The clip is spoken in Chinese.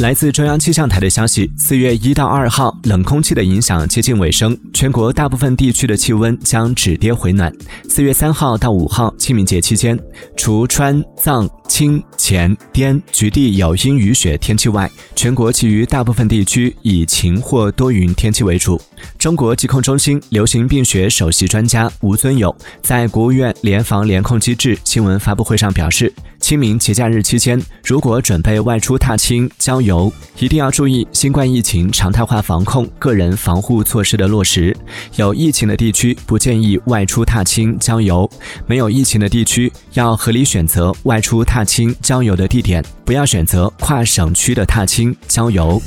来自中央气象台的消息，四月一到二号，冷空气的影响接近尾声，全国大部分地区的气温将止跌回暖。四月三号到五号，清明节期间，除川藏。青黔滇局地有阴雨雪天气外，全国其余大部分地区以晴或多云天气为主。中国疾控中心流行病学首席专家吴尊友在国务院联防联控机制新闻发布会上表示，清明节假日期间，如果准备外出踏青郊游，一定要注意新冠疫情常态化防控、个人防护措施的落实。有疫情的地区不建议外出踏青郊游，没有疫情的地区要合理选择外出踏。青郊游的地点，不要选择跨省区的踏青郊游。